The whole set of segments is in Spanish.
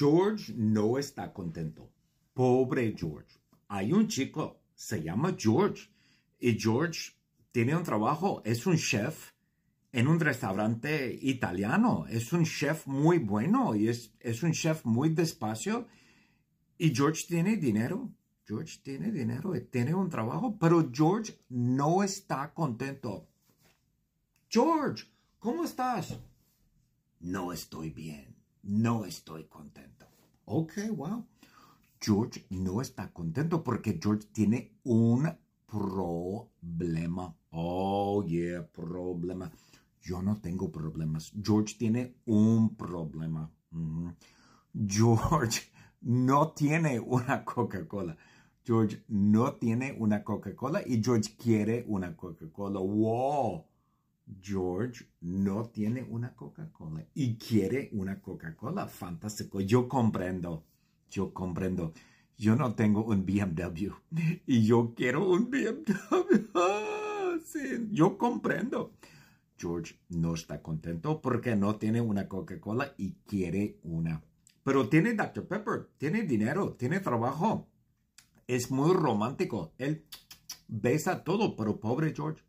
George no está contento. Pobre George. Hay un chico, se llama George. Y George tiene un trabajo, es un chef en un restaurante italiano. Es un chef muy bueno y es, es un chef muy despacio. Y George tiene dinero. George tiene dinero y tiene un trabajo, pero George no está contento. George, ¿cómo estás? No estoy bien. No estoy contento. Ok, wow. George no está contento porque George tiene un problema. Oh, yeah, problema. Yo no tengo problemas. George tiene un problema. George no tiene una Coca-Cola. George no tiene una Coca-Cola y George quiere una Coca-Cola. Wow. George no tiene una Coca-Cola y quiere una Coca-Cola. Fantástico. Yo comprendo. Yo comprendo. Yo no tengo un BMW y yo quiero un BMW. sí, yo comprendo. George no está contento porque no tiene una Coca-Cola y quiere una. Pero tiene Dr. Pepper, tiene dinero, tiene trabajo. Es muy romántico. Él besa todo, pero pobre George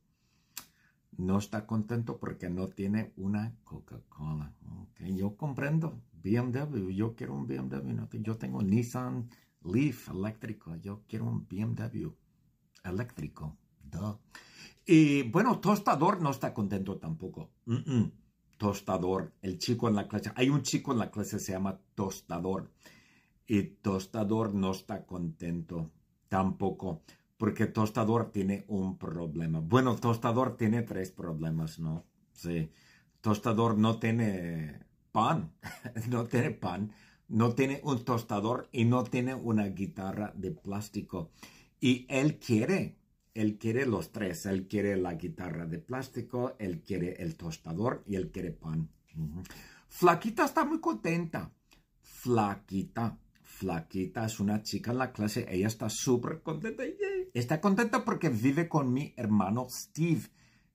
no está contento porque no tiene una Coca-Cola. Okay, yo comprendo. BMW, yo quiero un BMW. yo tengo Nissan Leaf eléctrico. Yo quiero un BMW eléctrico. Y bueno, Tostador no está contento tampoco. Tostador, el chico en la clase. Hay un chico en la clase que se llama Tostador. Y Tostador no está contento tampoco porque Tostador tiene un problema. Bueno, Tostador tiene tres problemas, ¿no? Sí. Tostador no tiene pan, no tiene pan, no tiene un tostador y no tiene una guitarra de plástico. Y él quiere, él quiere los tres. Él quiere la guitarra de plástico, él quiere el tostador y él quiere pan. Flaquita está muy contenta. Flaquita. Flaquita es una chica en la clase. Ella está súper contenta. Está contenta porque vive con mi hermano Steve.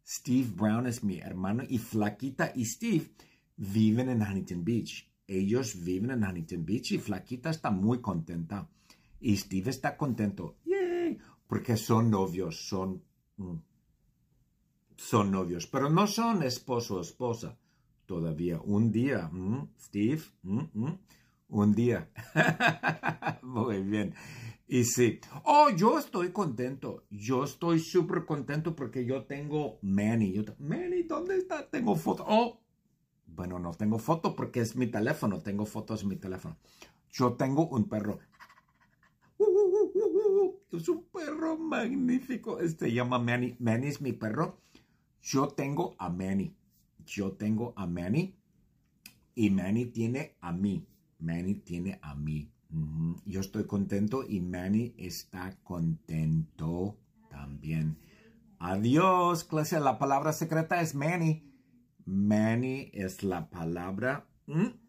Steve Brown es mi hermano y Flaquita y Steve viven en Huntington Beach. Ellos viven en Huntington Beach y Flaquita está muy contenta. Y Steve está contento. Yay, porque son novios, son... Mm, son novios, pero no son esposo o esposa todavía. Un día, mm, Steve, mm, un día. muy bien. Y sí, oh, yo estoy contento. Yo estoy súper contento porque yo tengo Manny. Yo Manny, ¿dónde está? Tengo foto. Oh, bueno, no tengo foto porque es mi teléfono. Tengo fotos en mi teléfono. Yo tengo un perro. es un perro magnífico. Este llama Manny. Manny es mi perro. Yo tengo a Manny. Yo tengo a Manny. Y Manny tiene a mí. Manny tiene a mí. Yo estoy contento y Manny está contento también. Adiós, clase. La palabra secreta es Manny. Manny es la palabra,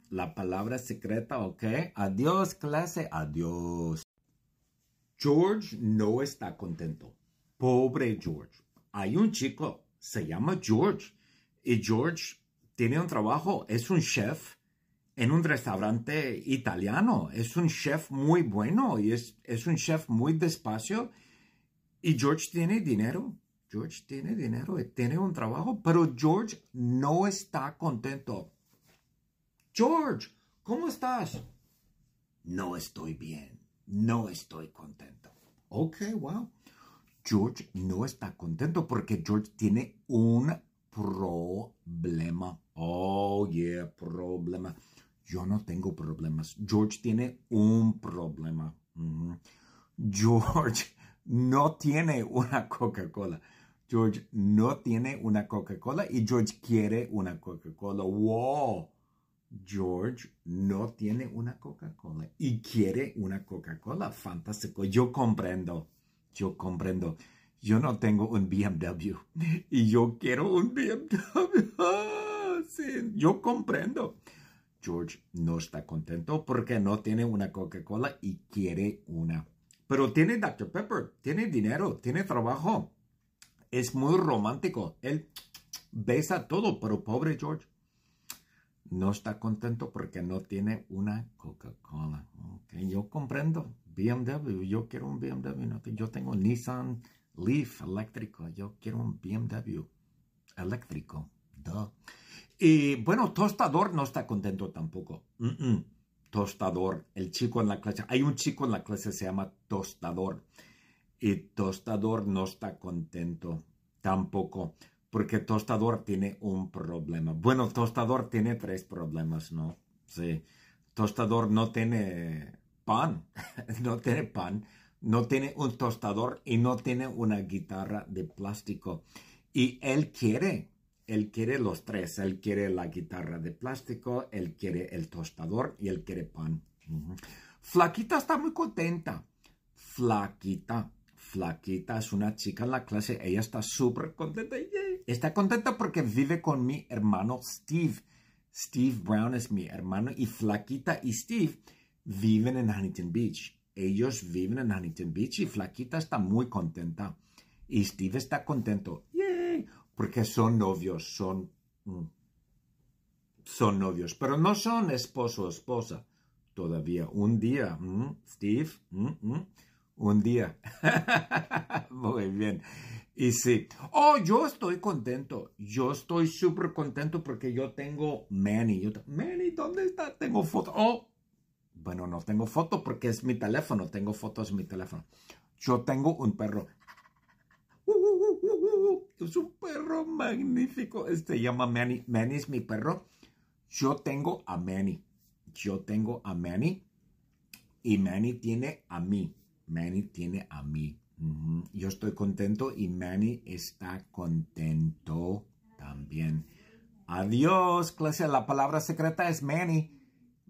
la palabra secreta, ¿ok? Adiós, clase. Adiós. George no está contento. Pobre George. Hay un chico, se llama George. Y George tiene un trabajo, es un chef en un restaurante italiano. Es un chef muy bueno y es, es un chef muy despacio. Y George tiene dinero. George tiene dinero y tiene un trabajo, pero George no está contento. George, ¿cómo estás? No estoy bien. No estoy contento. Ok, wow. George no está contento porque George tiene un problema. Oh, yeah, problema. Yo no tengo problemas. George tiene un problema. George no tiene una Coca-Cola. George no tiene una Coca-Cola y George quiere una Coca-Cola. ¡Wow! George no tiene una Coca-Cola y quiere una Coca-Cola. Fantástico. Yo comprendo. Yo comprendo. Yo no tengo un BMW y yo quiero un BMW. yo comprendo. George no está contento porque no tiene una Coca-Cola y quiere una. Pero tiene Dr. Pepper, tiene dinero, tiene trabajo. Es muy romántico. Él besa todo, pero pobre George no está contento porque no tiene una Coca-Cola. Okay, yo comprendo. BMW, yo quiero un BMW. Yo tengo Nissan Leaf eléctrico. Yo quiero un BMW eléctrico. Y bueno, Tostador no está contento tampoco. Tostador, el chico en la clase. Hay un chico en la clase se llama Tostador. Y Tostador no está contento tampoco porque Tostador tiene un problema. Bueno, Tostador tiene tres problemas, ¿no? Sí. Tostador no tiene pan, no tiene pan, no tiene un tostador y no tiene una guitarra de plástico. Y él quiere, él quiere los tres. Él quiere la guitarra de plástico, él quiere el tostador y él quiere pan. Flaquita está muy contenta. Flaquita Flaquita es una chica en la clase. Ella está súper contenta. Está contenta porque vive con mi hermano Steve. Steve Brown es mi hermano y Flaquita y Steve viven en Huntington Beach. Ellos viven en Huntington Beach y Flaquita está muy contenta. Y Steve está contento. Porque son novios, son... Mm, son novios, pero no son esposo o esposa todavía. Un día, mm, Steve, mm, un día. Muy bien. Y sí. Oh, yo estoy contento. Yo estoy súper contento porque yo tengo Manny. Manny, ¿dónde está? Tengo foto. Oh, bueno, no tengo foto porque es mi teléfono. Tengo fotos en mi teléfono. Yo tengo un perro. Es un perro magnífico. Este llama Manny. Manny es mi perro. Yo tengo a Manny. Yo tengo a Manny. Y Manny tiene a mí. Manny tiene a mí. Yo estoy contento y Manny está contento también. Adiós, clase. La palabra secreta es Manny.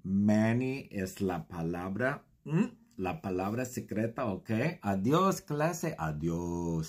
Manny es la palabra, la palabra secreta, ¿ok? Adiós, clase. Adiós.